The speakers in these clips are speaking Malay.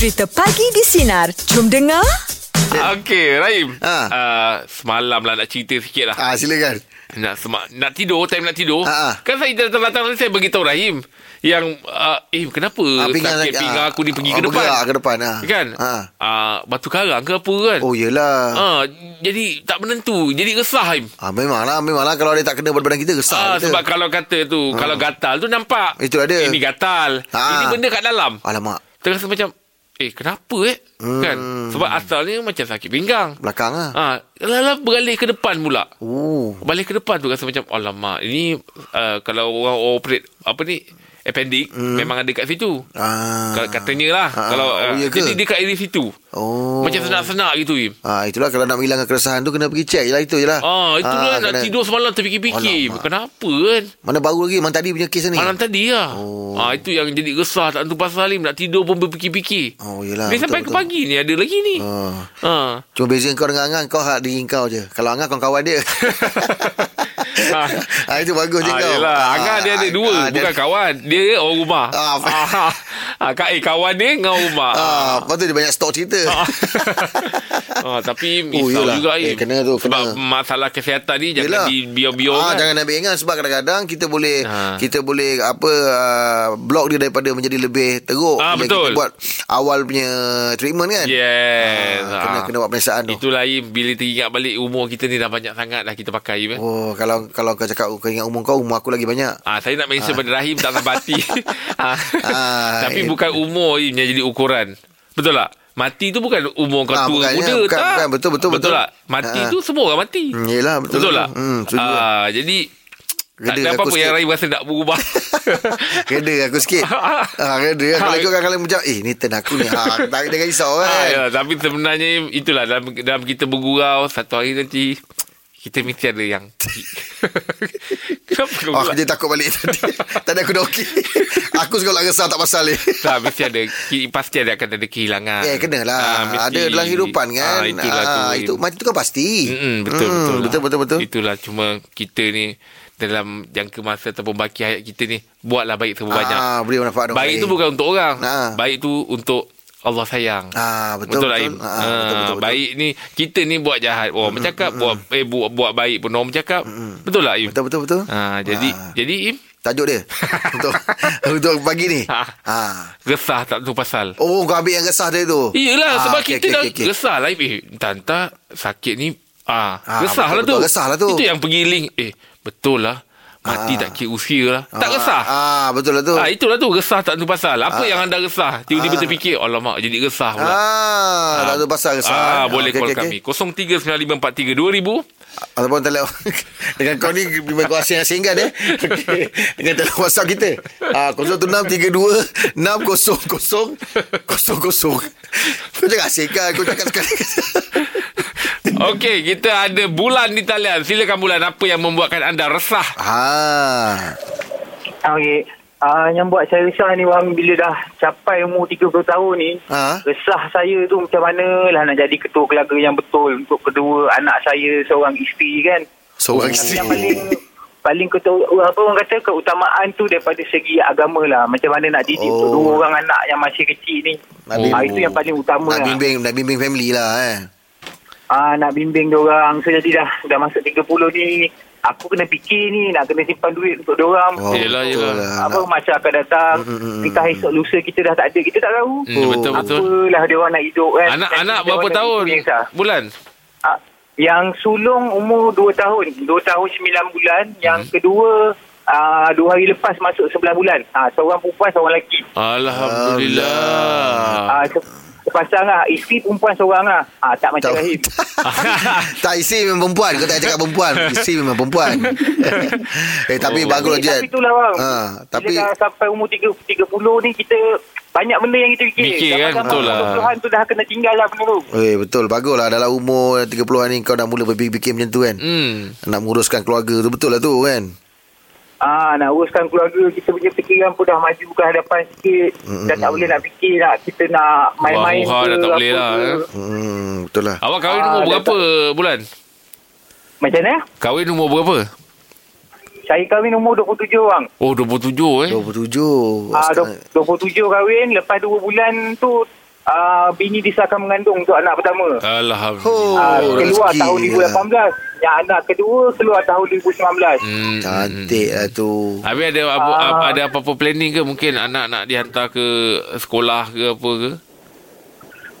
Cerita Pagi di Sinar. Jom dengar. Okey, Rahim. Ha. Uh, semalam lah nak cerita sikit lah. Ah silakan. Nak sema- nak tidur, time nak tidur. Ha, ha. Kan saya datang-datang tadi saya beritahu Rahim yang uh, eh kenapa Ah, pinggang sakit pinggang ah. aku ni pergi Ah, ke depan. bergerak ke depan, ah. Kan? Ha. Uh, batu karang ke apa kan? Oh yelah. Ah, jadi tak menentu. Jadi resah Rahim. Ah memanglah memanglah kalau dia tak kena pada badan kita Ah, resah kita. sebab kalau kata tu, kalau gatal tu nampak. Itulah dia. Ini gatal. Ha. Ini benda kat dalam. Alamak. Terasa macam eh kenapa eh? Hmm. Kan? Sebab asalnya macam sakit pinggang. Belakang ah. Ah, lala beralih ke depan pula. Oh. Balik ke depan tu rasa macam alamak ini uh, kalau orang operate apa ni appendix hmm. memang ada kat situ. Ah. Kalau katanya lah Ah, kalau oh, uh, jadi dekat area situ. Oh. Macam senak-senak gitu Im. Ah itulah kalau nak menghilangkan keresahan tu kena pergi check je lah itu je lah. Ah, itu lah nak kena- tidur semalam terfikir-fikir. Alamak. Kenapa kan? Mana baru lagi Mana tadi punya kes ni. Malam tadi lah. Oh. Ah, itu yang jadi resah tak tentu pasal Im. Nak tidur pun berfikir-fikir. Oh yelah. Dia betul, sampai ke pagi ni ada lagi ni. Ah. Ah. Cuma beza kau dengan Angan Kau hak diri kau je Kalau Angan kawan-kawan dia Ah. ah, Itu bagus je Ah, kau yelah. Angah dia ada dua. ah, bukan dia- kawan. Dia orang rumah. Ah, ah, ah, kak, eh, kawan dia dengan rumah. ah, Lepas tu dia banyak stok cerita Ah. ah, tapi Oh, risau yelah. juga Eh, kena tu, Sebab kena. masalah kesihatan ni jangan Yelah. dibiar-biar ah, kan. Jangan ambil ingat Sebab kadang-kadang Kita boleh Ah. Kita boleh Apa uh, Block dia daripada Menjadi lebih teruk Ah, Bila betul. Kita buat Awal punya Treatment kan Yes. Ah, kena- kena buat pemeriksaan tu. Itulah Im. Bila teringat balik umur kita ni dah banyak sangat dah kita pakai Im. eh. Oh Kalau kalau kau cakap Kau ingat umur kau Umur aku lagi banyak Ah, saya nak mention pada Rahim tak sampai hati. ah. Ah, Tapi eh. bukan umur yang jadi ukuran. Betul tak? Mati tu bukan umur kau Ah, tua bukannya, muda bukan, tak. bukan. Betul, betul, betul. tak? Mati Ah. tu semua orang mati. Hmm, betul, Betul betul. tak? Hmm, setuju. ah, jadi tak Reda ada aku apa-apa sikit. yang Rahim rasa nak berubah. Reda aku sikit ah, Reda Kalau ikut kalau macam Eh ni turn aku ni ah, Tak ada risau Ah, kan ya, tapi sebenarnya itulah dalam dalam kita bergurau satu hari nanti kita mesti ada yang Kenapa kau Oh, aku pula? je takut balik tadi. tadi aku dah okey. aku sekolah resah tak pasal ni. tak, mesti ada Pasti ada akan ada kehilangan Eh, kena lah. Ah, mesti. ada dalam kehidupan kan. ah, Itulah tu Ah, Itu, mati tu kan pasti. Mm-mm, betul, Hmm, betul, Betul, betul, betul. Itulah cuma kita ni dalam jangka masa ataupun baki hayat kita ni buatlah baik sebanyak. Ah, beri manfaat baik lain. tu bukan untuk orang. Ah. Baik tu untuk Allah sayang. Ah, betul, betul. betul. Ah, Ah, betul, betul, betul. Baik ni kita ni buat jahat. Orang bercakap buat eh buat buat baik pun orang bercakap. Betul tak Im? Betul, betul, betul. Ah, jadi Ah. jadi Im Tajuk dia. untuk untuk pagi ni. Ah. Ah. resah tak tu pasal. Oh, kau ambil yang resah dia tu. Iyalah Ah, sebab okey, kita okey, dah okey, okey. resah lah Im. Eh, tanta sakit ni ah, Ah, resah lah tu. betul, betul, resah lah tu. Itu yang pergi link eh betul lah. Mati Ah. tak kira usia lah. Tak Ah, resah. Ah, betul lah tu. Ah itulah tu resah tak tu pasal. Apa yang anda resah? Tiba-tiba terfikir, alamak jadi resah pula. Ah, tak tahu pasal resah. Ah, boleh okey, call okey. kami 0395432000. Ataupun telefon Dengan kau ni Memang kau asing asingkan eh okay. Dengan telefon WhatsApp kita ah, 07632 600 00 Kau jangan asingkan Kau cakap sekali Okey, kita ada Bulan di talian. Silakan Bulan apa yang membuatkan anda resah? ah. Okey. Uh, yang buat saya resah ni bang bila dah capai umur 30 tahun ni Ha? resah saya tu macam mana lah nak jadi ketua keluarga yang betul untuk kedua anak saya seorang isteri kan Seorang isteri yang paling paling ketua, apa orang kata keutamaan tu daripada segi agama lah macam mana nak didik Oh. untuk dua orang anak yang masih kecil ni Nak bimbing- itu yang paling utama Nak lah bimbing Nak bimbing family lah eh ah, nak bimbing dia orang so jadi dah dah masuk 30 ni aku kena fikir ni nak kena simpan duit untuk dia orang Oh, Yelah, yelah. lah. apa Nak- masa akan datang Mm, mm, mm, nikah mm. esok lusa kita dah tak ada kita tak tahu Hmm, betul betul. apalah dia orang nak hidup kan Anak-anak Dan kita berapa tahun? Bulan. Ah, yang sulung umur 2 tahun 2 tahun 9 bulan yang Hmm. kedua ah, dua hari lepas masuk 11 bulan ah, seorang perempuan seorang lelaki Alhamdulillah. ah, se- sepasang lah isteri perempuan seorang lah. Ah, tak macam Tak, Rahim. Tak isteri memang perempuan. Kau tak cakap perempuan. Isteri memang perempuan. Eh tapi Oh. bagus Jet tapi itulah bang. Ha, Tapi bila dah sampai umur 30, 30 ni kita banyak benda yang kita fikir. Fikir kan, betul lah. 20-an tu dah kena tinggal lah benda tu. Eh betul. Bagus lah Dalam umur 30-an ni Kau dah mula berfikir macam tu kan? Hmm. Nak menguruskan keluarga tu Betul lah tu kan Ah, nak uruskan keluarga kita punya fikiran pun dah maju ke hadapan sikit. Mm-mm. Dah tak boleh nak fikir nak kita nak main-main Wah, dah tak boleh lah, ke. eh. hmm, Betul lah Awak kahwin Ah, umur berapa bulan? Macam mana? Kahwin umur berapa? Saya kahwin umur 27 orang. Oh 27 eh. 27 Ah, uh, 27 kahwin, lepas 2 bulan tu uh, bini disahkan mengandung untuk anak pertama. Alhamdulillah. Oh, Ah, keluar rezeki tahun lah. 2018. Yang anak kedua keluar tahun 2019. Hmm. Cantik lah tu. Habis ada apa, Ah. ada apa-apa planning ke mungkin anak nak dihantar ke sekolah ke apa ke?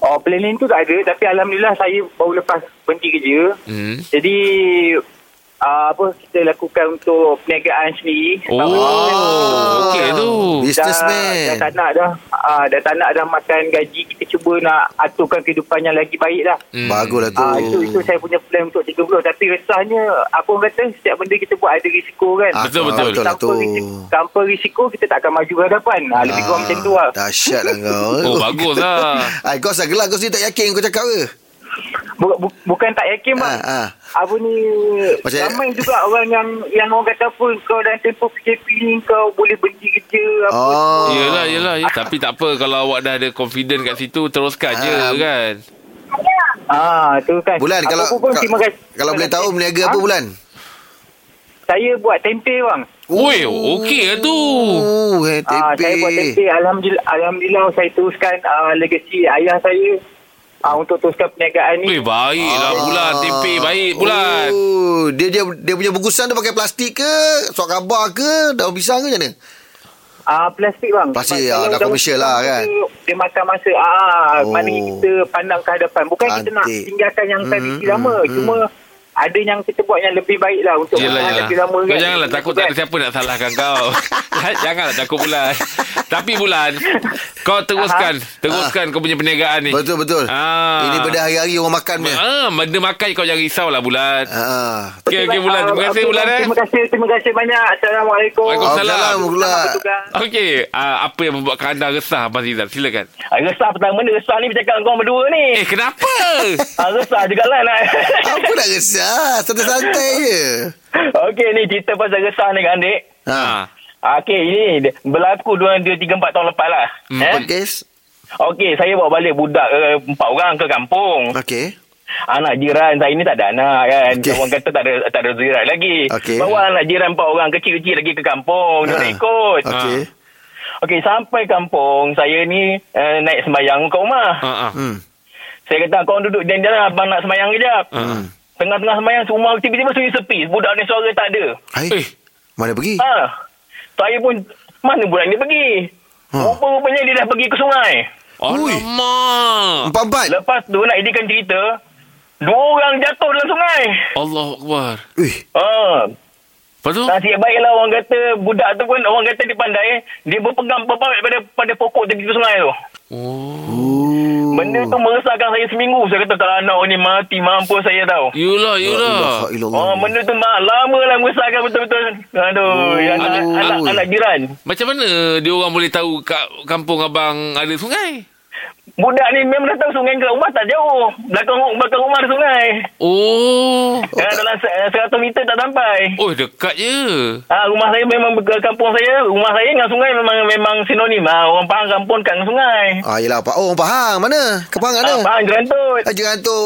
Oh, planning tu tak ada. Tapi Alhamdulillah saya baru lepas berhenti kerja. Hmm. Jadi, uh, apa kita lakukan untuk perniagaan sendiri. Oh, Ah. okey tu. Businessman. Dah, dah tak nak dah. Uh, dah tak nak dah makan gaji. Kita cuba nak aturkan kehidupan yang lagi baik lah. Hmm. Baguslah tu. Ah itu itu saya punya plan untuk 30 tapi resahnya apa orang kata setiap benda kita buat ada risiko kan. Ah, Betul, betul. Betul lah Tanpa risiko, tanpa risiko kita tak akan maju ke hadapan. Ha, lebih kurang macam tu lah. Dahsyat lah kau. Oh, bagus lah. Ay, kau asal gelak kau sendiri tak yakin kau cakap ke? Bu, bu, bukan tak yakin bang. Ah, ah. Apa ni Macam- ramai juga orang yang yang orang kata apa kau dalam tempoh PKP ni kau boleh berhenti kerja apa Oh. semua. Yelah, yelah. yelah. Tapi tak apa kalau awak dah ada confident kat situ teruskan je Ah. kan. Ah tu kan. Bulan Apa kalau pun, ka- terima kasih. kalau Terima boleh tahu berniaga Ha? apa bulan? Saya buat tempe bang. Oi, okey lah tu. Oh, tempe. Ah, saya buat tempe. Alhamdulillah, alhamdulillah saya teruskan uh, legasi ayah saya uh, untuk teruskan perniagaan ni. Eh, baiklah bulan. Tempe baik bulan. Oh, dia dia dia punya bungkusan tu pakai plastik ke? Suat khabar ke? Daun pisang ke macam mana? Ah plastik bang. Plastik, ah, dah komersial lah, kan? Dia makan masa. Ah, Oh. mana kita pandang ke hadapan. Bukan kita nak Cantik. tinggalkan yang Hmm, tradisi hmm, lama. hmm. Cuma ada yang kita buat yang lebih baik lah untuk Yelah, yelah. lebih lama Kau kan. janganlah takut tak ada siapa nak salahkan kau. janganlah takut bulan. Tapi bulan, kau teruskan. Teruskan kau punya perniagaan ni. Betul betul. Ah. Ini benda hari-hari orang makan punya. Ah, benda makan kau jangan risaulah bulan. Ah. Okey, okey bulan. Terima kasih bulan eh. Terima kasih, terima kasih banyak. Assalamualaikum. Waalaikumsalam. Assalamualaikum bertugas. Okey, uh, apa yang membuatkan anda resah Abang Zizal? Silakan. Ah, resah pertama ni resah ni bercakap dengan korang berdua ni. Eh, kenapa? Ah, resah jugalah nak. Apa nak resah? Santai-santai je. Okey ni cerita pasal resah ni kan adik. Ha. Ha. Ah, Okey ini dia- berlaku 2 3 4 tahun lepas lah. Hmm, eh? Podcast. Okey saya bawa balik budak uh, empat orang ke kampung. Okey. Anak jiran saya ni tak ada anak kan. Okey. Orang kata tak ada tak ada zirat lagi. Okey. Bawa anak jiran empat orang kecil-kecil lagi ke kampung. Dia Ha. nak ikut. Okey. Okey sampai kampung saya ni uh, naik sembahyang ke rumah. Ha ah. Hmm. Saya kata kau duduk dan jalan abang nak sembahyang kejap. Ha. Tengah-tengah sembahyang semua tiba-tiba sunyi sepi. Budak ni suara tak ada. Hai. Eh, Mana pergi? Ha. Saya pun mana budak ni pergi? Ha. Rupa-rupanya dia dah pergi ke sungai. Ui. alamak. Empat-empat. Lepas tu nak edikan cerita, dua orang jatuh dalam sungai. Allah Akbar. Ui. Ha. Lepas tu? Nasib baiklah orang kata budak tu pun orang kata dia pandai dia berpegang berpawai pada pada pokok tepi sungai tu. Oh. Benda tu meresahkan saya seminggu. Saya kata kalau anak ni mati mampus saya tahu. Yulah, yulah. Oh, benda tu mak lama lah meresahkan betul-betul. Aduh, anak, aduh. anak, anak jiran. Macam mana dia orang boleh tahu kat kampung abang ada sungai? Budak ni memang datang sungai ke rumah tak jauh. Belakang, belakang rumah ada sungai. Oh. Oh, dalam se- 100 meter tak sampai. Oh, dekat je. Ha, rumah saya memang ke kampung saya. Rumah saya dengan sungai memang memang sinonim. Ha, orang Pahang kampung kat sungai. Ah, yelah. Pak. Oh, orang Pahang. Mana? Ke Pahang Ha, ada? Pahang jerantut. Ah, jangan tu.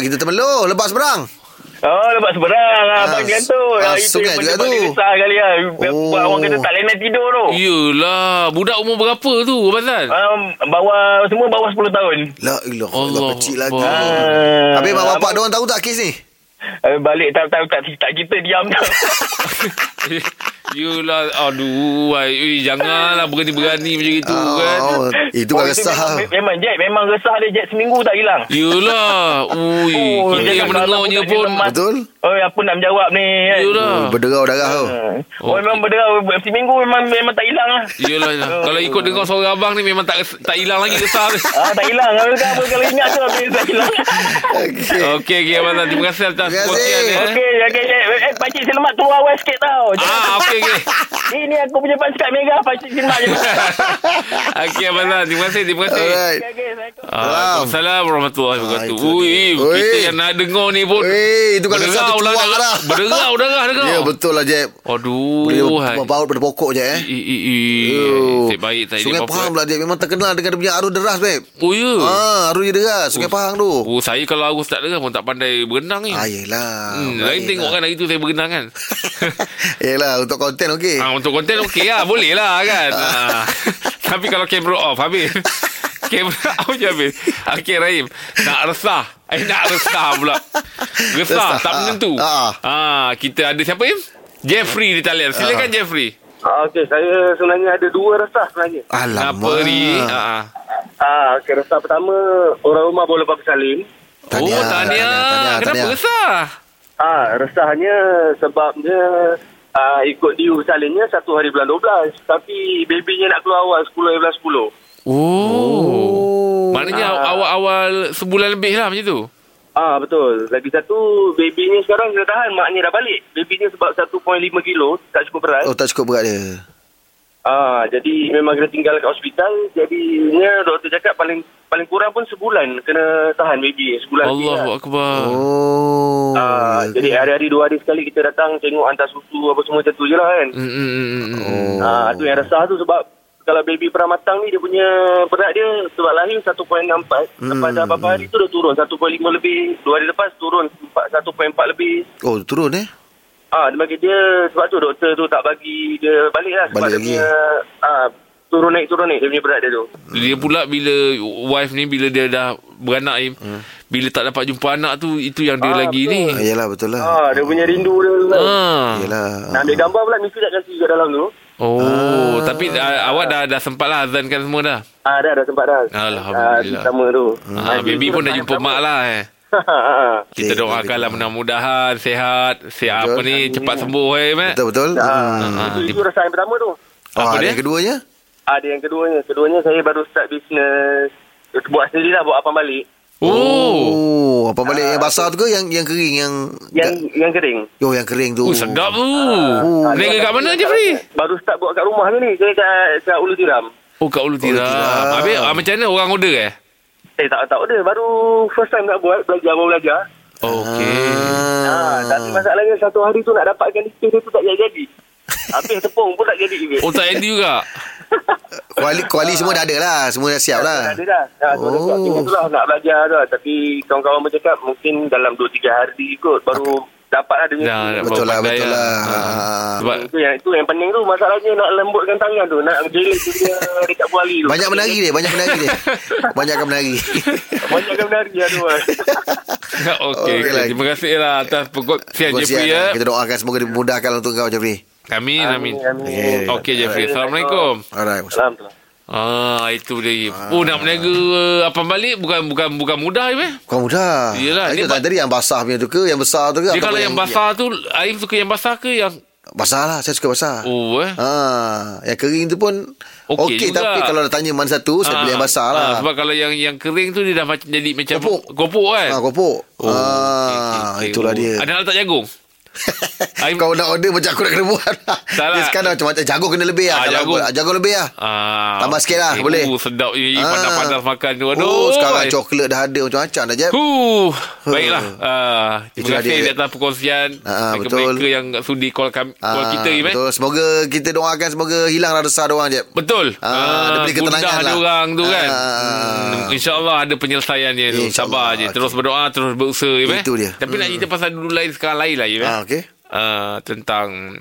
Kita temelur. Lepas seberang. Oh, lepas seberang. Ah, Pahang jerantut. ah, Ha, itu sungai yang juga benda paling tu. besar kali lah. Oh. Buat orang kata tak lena tidur tu. Yelah. Budak umur berapa tu, Abang? Um, bawah semua bawah 10 tahun. La ilah. Allah Allah. Kecil lagi. Ah, Habis mak bapak abang- dia orang tahu tak kes ni? Eh, balik tak tahu tak, tak kita diam dah. Yelah. Aduh. Ay, janganlah berani-berani macam itu kan. Oh, itu kan Oh, resah. Memang, memang Jack Memang resah dia Jack Seminggu tak hilang Yelah. Ui. Oh, kita dia yang mendengarnya pun. Betul? Oh apa nak menjawab ni kan? Yelah. Oh, berderau darah tu. Oh, oh memang berderau Seminggu memang memang tak hilang lah Yelah, yelah. Kalau ikut dengar suara abang ni memang tak tak hilang lagi kesal. Ah, tak hilang Kalau apa kalau ingat tu Habis tak hilang Okey. Okey, okey Abang Zal. Terima kasih atas Terima kasih. Eh. Okey okay, eh, Pakcik selamat keluar awal sikit tau Ah, okey, Yeah. Ini aku punya pansikat mega Pakcik selamat je Okey, Abang Zal. Terima kasih, terima kasih. Alright. Assalamualaikum Waalaikumsalam warahmatullahi wabarakatuh. Ah, itu Ui, kita yang nak dengar ni pun. Weh, itu kan resah berderau terkeluar dah. dah. Berderau, darah, dengar. Ya, betul lah, Jeb. Aduh. Boleh hai. baut pada pokok je, eh. I, i, i. Oh. Nasib baik tak Sungai. Pahang pula Jeb Memang terkenal dengan dia punya arus deras Beb Oh, ya. Ah, arus dia deras Sungai Pahang tu Oh, saya kalau arus tak deras pun tak pandai berenang ni. Ah, yelah Hmm, lain tengok kan hari tu saya berenang kan. Yelah Untuk konten okey ah, untuk konten okey lah. Boleh lah kan. ah. Tapi kalau kamera off habis. Kamera apa je habis Okey Rahim Nak resah Eh nak resah pula Resah Resah. tak menentu Ah. ah. Kita ada siapa Im? Jeffrey di talian Silakan Jeffrey Ah, Okey, saya sebenarnya ada dua resah sebenarnya. Alamak. Apa Ri ah. Ah, okey, resah pertama, orang rumah boleh lepas bersalin. Oh Tahniah, tahniah tahniah, Kenapa tahniah. resah Ah, resahnya sebabnya ah, ikut diu bersalinnya satu hari bulan 12. Tapi babynya nak keluar awal 10 hari bulan 10. Oh, Maknanya Ah. awal-awal sebulan lebih lah macam tu Ah betul. Lagi satu babynya sekarang kena tahan maknya dah balik. Babynya sebab 1.5 kilo tak cukup berat. Oh tak cukup berat dia Ah jadi memang kena tinggal kat hospital. Jadinya doktor cakap paling paling kurang pun sebulan kena tahan baby sebulan. Allahu lah. akbar Oh Ah jadi hari-hari dua hari sekali kita datang tengok hantar susu apa semua macam tu je lah kan. Mm, mm, mm, mm, mm. Oh. Ah tu yang resah tu sebab kalau baby pernah matang ni dia punya berat dia sebab lahir 1.64 Hmm. lepas dah beberapa hari tu dah turun 1.5 lebih dua hari lepas turun 4, 1.4 lebih Oh turun eh Ah, dia bagi dia sebab tu doktor tu tak bagi dia balik lah sebab Balik dia lagi. punya ah, turun naik turun naik dia punya berat dia tu. Dia pula bila wife ni bila dia dah beranak Im, Hmm. bila tak dapat jumpa anak tu itu yang dia Ah, lagi betul. ni. ah, Yelah betul lah Ah, dia punya rindu dia. kan. Ah. Yelah Nak ambil gambar pula mesti tak kasi kat dalam tu. Oh, Ah. tapi uh, awak dah dah sempat lah azankan semua dah. Ah, dah dah sempat dah. Alhamdulillah. Ah, sama tu. Ah, baby pun dah jumpa mak lah eh. Kita doakanlah mudah-mudahan sihat, sihat apa ni cepat sembuh eh, Mat. Betul betul ah, Ah, itu, dia- itu rasa yang pertama tu. Oh Apa ada dia? yang keduanya Ada yang keduanya. Keduanya saya baru start bisnes buat sendiri lah buat apa balik. Oh. Oh apa balik yang basah tu ke yang yang kering yang Yang yang kering. Yo yang kering tu Oh, sedap tu. Oh. Ni kat mana Jeffrey? Baru start buat kat rumah tu ni. Saya kat, kat Ulu Tiram. Oh, kat Ulu Tiram. Tiram. Habis ah, macam mana orang order eh? Eh tak tak ada. Baru first time nak buat. Belajar baru belajar. Okey. Ah, tapi masalahnya satu hari tu nak dapatkan listrik dia tu tak jadi. Habis tepung pun tak jadi juga. Oh, tak edit juga. Kuali kuali semua dah ada lah Semua dah siap lah Ada dah. Dah, Oh. Tinggal tu lah nak belajar tu lah. Tapi kawan-kawan bercakap mungkin dalam 2-3 hari kot baru dapat lah skill. dah Betul lah betul lah Ah. Ah. Sebab Itu yang itu yang penting tu masalahnya nak lembutkan tangan tu, nak jelis tu dia dekat kuali tu. Banyak menari dia Banyak menari dia Banyakkan menari Banyakkan menari lah tu. kan. Okey, Okey okay, lah. terima kasih lah atas perkongsian Perkongsian Jeffrey lah. ya. Kita doakan semoga dimudahkan untuk kau Jeffrey Amin, amin. Amin. Okey Jeffrey, Assalamualaikum. Alright Salam tu. Ah, itu dia. Oh, nak berniaga apa balik bukan bukan bukan mudah eh. Kau mudah Yelah, Itu dia tak ba- tadi yang basah punya tu ke Yang besar tu ke Dia kalau yang basah tu Aim suka yang basah ke yang Basah lah Saya suka basah Oh eh. Ha, yang kering tu pun Okey juga. tapi kalau nak tanya mana satu saya Ah, pilih yang basah lah. ah, sebab kalau yang yang kering tu dia dah macam jadi macam Kopuk. kopuk kan. Ha, kopok. Oh, ah, okey, okey. itulah Oh. dia. Ada nak letak jagung? Aim- Kau nak order macam aku nak kena buat. Tak Dia lah. sekarang macam macam jagung kena lebih lah. Ah, Kalau jagung. jagung. jagung lebih lah. Ah, Tambah sikit lah, okey. boleh. Oh, sedap je Ah. panas-panas makan tu. Aduh. Oh, sekarang coklat dah ada macam-macam dah Jeb. Huh, baiklah. Uh, terima kasih di atas perkongsian Ah, betul. mereka yang sudi call, kami, call Ah, kita Im, eh. Betul. Semoga kita doakan semoga hilang rasa orang Jeb. Betul. Ah, dia beri ketenangan lah. orang tu kan. Ah. Hmm, InsyaAllah ada penyelesaiannya tu. Sabar je. Terus berdoa, terus berusaha. Im, eh. Itu dia. Tapi nak cerita pasal dulu lain sekarang lain lah. Im, eh. Ah. Uh, tentang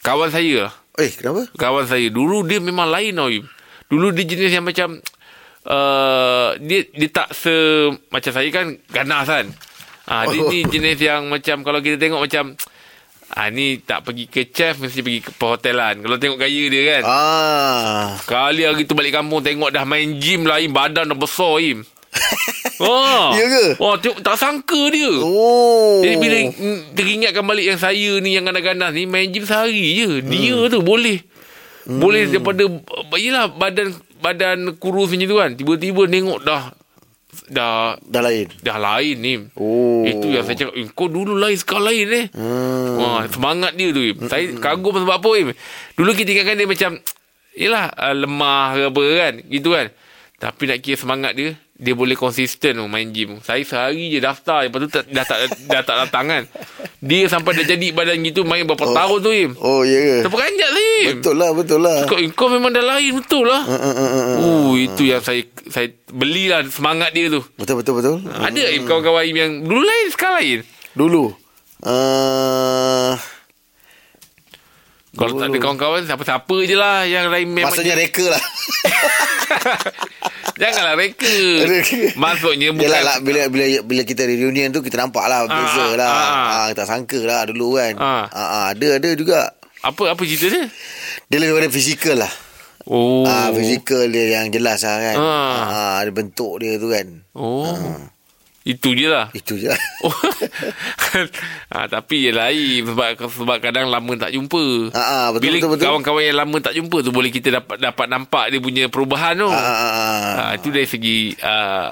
kawan saya lah. Eh, kenapa? Kawan saya. Dulu dia memang lain tau. Dulu dia jenis yang macam... Uh, dia dia tak se... Macam saya kan ganas kan. Ah, dia Oh. ni jenis yang macam... Kalau kita tengok macam... Ah ni tak pergi ke chef mesti pergi ke perhotelan. Kalau tengok gaya dia kan. Ah. Kali hari tu balik kampung tengok dah main gym lah Im. Badan dah besar Im. oh. Ya ke? Oh, tengok, tak sangka dia. Oh. Jadi bila mm, teringatkan balik yang saya ni yang ganas-ganas ni main gym sehari je. Dia tu boleh. Boleh daripada yalah badan badan kurus macam tu kan. Tiba-tiba tengok dah dah dah lain. dah lain ni. Oh. Itu yang saya cakap, eh, kau dulu lain sekarang lain eh. Hmm. Wah, semangat dia tu. Im. Saya kagum sebab apa Im? Dulu kita ingatkan dia macam Yelah uh, lemah ke apa kan Gitu kan Tapi nak kira semangat dia Dia boleh konsisten tu main gym Saya sehari je daftar Lepas tu tak, dah, tak, dah tak datang kan Dia sampai dah jadi badan gitu Main berapa Oh. tahun tu Im Oh, ya ke? Terperanjat saya Im Betul lah, betul lah. kau, kau memang dah lain betul lah Uh, uh, uh, uh, uh. Oh itu yang saya saya belilah semangat dia tu Betul, betul, betul. Ada Im kawan-kawan Im yang Dulu lain sekarang lain Dulu. Uh, Kalau tak ada kawan-kawan Siapa-siapa je lah Yang lain memang Maksudnya reka lah Janganlah reka. Maksudnya bukan Yelah lah, bila, bila, bila kita reunion tu Kita nampak lah Beza ah, lah ah. ah, Tak sangka lah dulu kan Ah. ah. Ah, Ada ada juga Apa apa cerita dia Dia lebih pada fizikal lah Oh Ah, fizikal dia yang jelas lah kan. Ah. Ah. ada bentuk dia tu kan. Oh Itu je lah Itu je. Oh. ha, tapi ya lain sebab sebab kadang lama tak jumpa. Ha, ha, betul, Bila betul, betul. kawan-kawan yang lama tak jumpa tu boleh kita dapat dapat nampak dia punya perubahan tu. Ah, ah, ah. Ha, itu dari segi uh,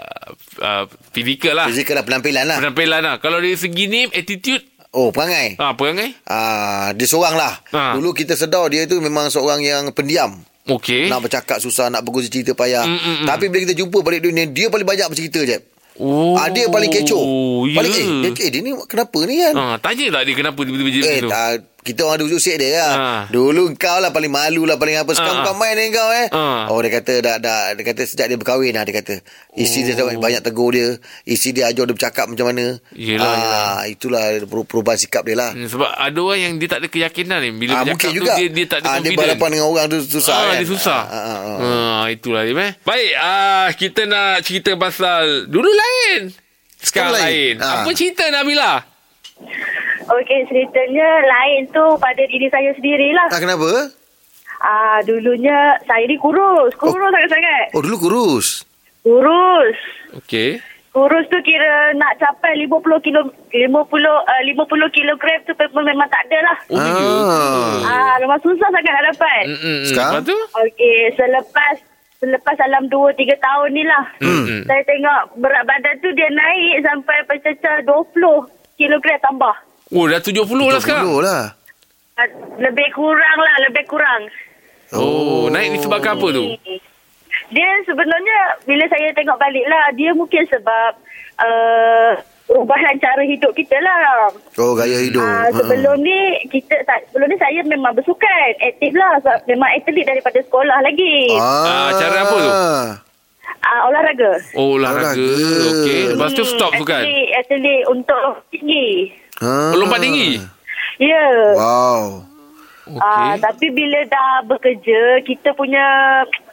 uh, fizikal lah. Fizikal lah penampilan lah. Penampilan lah. Kalau dari segi ni attitude Oh, perangai. ha, perangai? Ah, dia seorang lah. Ah. Dulu kita sedar dia tu memang seorang yang pendiam. Okey. Nak bercakap susah, nak berkongsi cerita payah. Mm, mm, mm. Tapi bila kita jumpa balik dunia, dia paling banyak bercerita je. Oh. Ah, dia paling kecoh. Ya. Paling, eh, dia, eh, dia ni kenapa ni kan? Ha, tanya tak dia kenapa tiba-tiba jadi Eh, macam tu? Kita orang ada usik dia lah. Ha. Dulu kau lah paling malu lah, paling apa. Sekarang Ha. kau main ni kau eh. Ha. Oh, dia kata, dah, dah, dia kata sejak dia berkahwin lah, dia kata. Dia Oh. banyak tegur dia. Isteri dia ajar dia bercakap macam mana. Yelah, Ah, yelah. Itulah peru- perubahan sikap dia lah. Hmm, sebab ada orang yang dia tak ada keyakinan ni. Bila Ah, bercakap tu juga. dia, dia tak ada Ah, dia confidence. berhadapan dengan orang tu susah ah, kan. Dia susah. Ah, ah, ah. Ah, itulah dia. Eh. Baik, ah, kita nak cerita pasal dulu lain. Sekarang Sekarang lain. lain. Ah. Apa cerita Nabila? Okey, ceritanya lain tu pada diri saya sendirilah. Ah, kenapa? Ah, dulunya saya ni kurus. Kurus sangat-sangat. Oh, dulu kurus. Kurus. Okey. Kurus tu kira nak capai 50 kilo 50 uh, 50 kilogram tu memang, memang tak ada lah. Oh, ya. Ah. Ah, memang susah sangat nak dapat. Mm, mm, mm. Sekarang? Tu? Okey, selepas selepas dalam 2 3 tahun ni lah. Hmm. Saya tengok berat badan tu dia naik sampai pecah 20 kilogram tambah. Oh, dah 70 lah sekarang. Dulu lah. Ah, Lebih kurang lah, lebih kurang. Oh, naik disebabkan apa tu? Dia sebenarnya bila saya tengok balik lah, dia mungkin sebab uh, perubahan cara hidup kita lah. Oh, gaya hidup. Ah, sebelum ni kita tak sebelum ni saya memang bersukan, aktif lah sebab memang atlet daripada sekolah lagi. Ah, cara apa tu? Ah, olahraga. Oh, olahraga. Olahraga. Okey. Lepas tu stop tu kan? Atlet, atlet untuk tinggi. Ah. Oh, lompat tinggi? Ya. Yeah. Wow. Ah, Okey. tapi bila dah bekerja, kita punya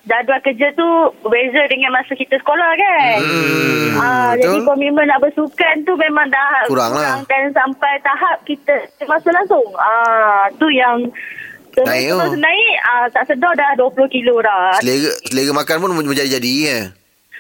jadual kerja tu berbeza dengan masa kita sekolah kan. Hmm, ah, betul. jadi komitmen nak bersukan tu memang dah Kurang lah. dan sampai tahap kita masa langsung. Ah, tu yang Naik terus tu. naik, ah, tak sedar dah 20 kilo dah. Selera, selera makan pun menjadi-jadi ya.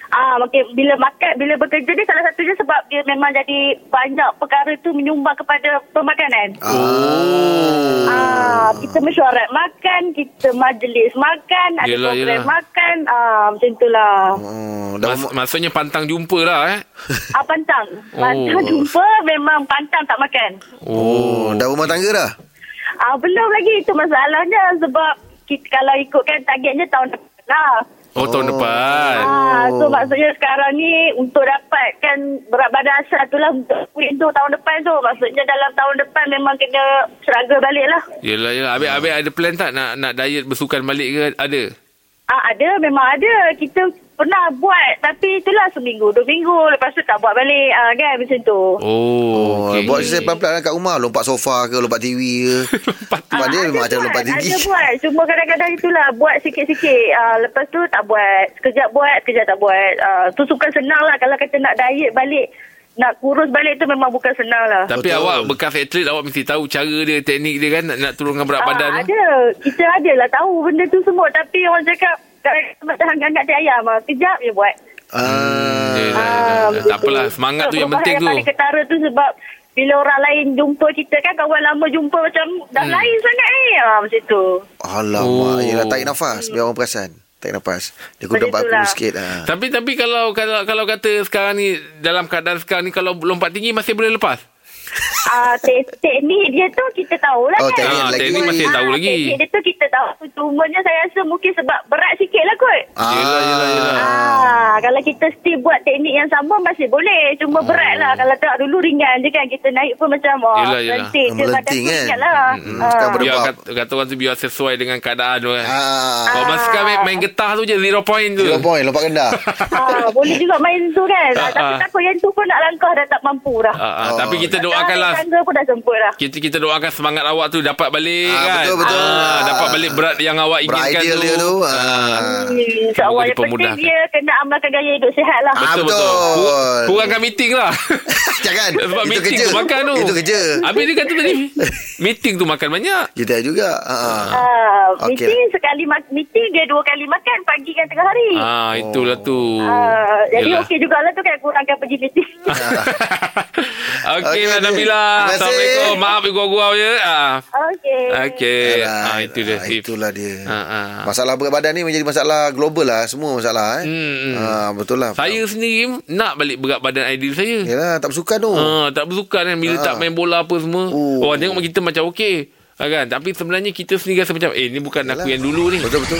Ah, makin bila makan, bila bekerja ni salah satunya sebab dia memang jadi banyak perkara tu menyumbang kepada pemakanan. Oh. Ah, kita mesyuarat makan, kita majlis makan, ada Yelah, program yelah. makan, ah macam itulah. Oh, dah Mas, maksudnya pantang jumpa lah eh. Ah pantang. Pantang Oh. jumpa memang pantang tak makan. Oh, dah rumah tangga dah? Ah belum lagi itu masalahnya sebab kita, kalau ikutkan targetnya tahun depan lah. Oh, tahun Oh. depan. Ah, so maksudnya sekarang ni untuk dapatkan berat badan asal tu lah untuk tu tahun depan tu. Maksudnya dalam tahun depan memang kena struggle balik lah. Yelah, yelah. Habis, habis ada plan tak nak nak diet bersukan balik ke? Ada? Ah, ada, memang ada. Kita pernah buat tapi itulah seminggu, dua minggu. Lepas tu tak buat balik ah, kan macam tu. Oh, Oh, okey. buat exercise pelan-pelan kat rumah. Lompat sofa ke, lompat TV ke. Lompat dia Ah, memang ada lompat buat, tinggi. Ada buat. Cuma kadang-kadang itulah buat sikit-sikit. Ah, lepas tu tak buat. Sekejap buat, sekejap tak buat. Ah, tu sukan senang lah. Kalau kata nak diet balik, nak kurus balik tu memang bukan senang lah. Tapi Betul. awak bekas atlet awak mesti tahu cara dia, teknik dia kan nak, nak turunkan berat Ah, badan tu. ada. Kita ada lah tahu benda tu semua. Tapi orang cakap, angkat dia ayam. ah. Kejap je buat. Ah. Yelah, Ah. Tak apalah, semangat tu yang penting tu. paling ketara tu sebab bila orang lain jumpa kita kan kawan lama jumpa macam dah Hmm. lain sangat ni. Ah, macam tu. Alamak. Oh. Yelah, tarik nafas. Biar orang perasan. Tarik nafas. Dia kuda. 40 sikit. Ah. Tapi tapi kalau kalau kalau kata sekarang ni dalam keadaan sekarang ni kalau lompat tinggi masih boleh lepas. Ah, te- teknik dia tu kita tahu lah Oh, kan. teknik Ah, lagi. teknik masih tahu Ah, lagi. Teknik dia tu kita tahu. Cumanya saya rasa mungkin sebab berat sikit lah kot. Ah. Yelah, yelah, yelah. Ah, kalau kita still buat teknik yang sama masih boleh. Cuma berat lah. Kalau tak dulu ringan je kan. Kita naik pun macam oh, Yelah, yelah. lentik je badan Melenting kan? lah. Hmm, Ah. ber- Biar Berdebak. kata, kata orang tu biar sesuai dengan keadaan tu kan. Ah, Kalau basikal main, main getah tu je zero point tu. Zero point Lompat rendah Ah, boleh juga main tu kan. Ah, Ah, tapi ah. takut yang tu pun nak langkah dah tak mampu dah. Ah, ah, Oh. Tapi kita doakanlah Tangga pun dah semput dah. kita kita doakan semangat awak tu dapat balik Ah, kan. betul, betul. Ah, Ah. dapat balik berat yang awak inginkan tu. dia tu ah. Hmm, InsyaAllah yang penting dia kena amalkan gaya hidup sihat lah. Ah, Betul betul. betul. Kur- Kurangkan meeting lah. Jangan Sebab Itu meeting kerja tu makan tu. Itu kerja Habis dia kata tadi meeting tu makan banyak. Kita juga ah. Ah, Okey. meeting sekali ma- meeting dia dua kali makan pagi kan tengah hari. Ah itulah tu. Ah, jadi okey jugalah tu kan kurangkan pergi meeting. Okey Dik. Nabila. Assalamualaikum. Maaf gurau-gurau je. Ah. okey. Okey. Ah itu dia. ah, Steve. Itulah dia Ah, ah. Masalah berat badan ni menjadi masalah global lah Semua masalah eh. Hmm, hmm. Ah, Betul lah Saya sendiri nak balik berat badan ideal saya. Yalah tak bersukan tu Ah, tak bersukan kan bila Ah. tak main bola apa semua. Oh. Orang tengok kita macam okey. Ah, kan? Tapi sebenarnya kita sendiri rasa macam eh ni bukan aku yang dulu ni. Betul-betul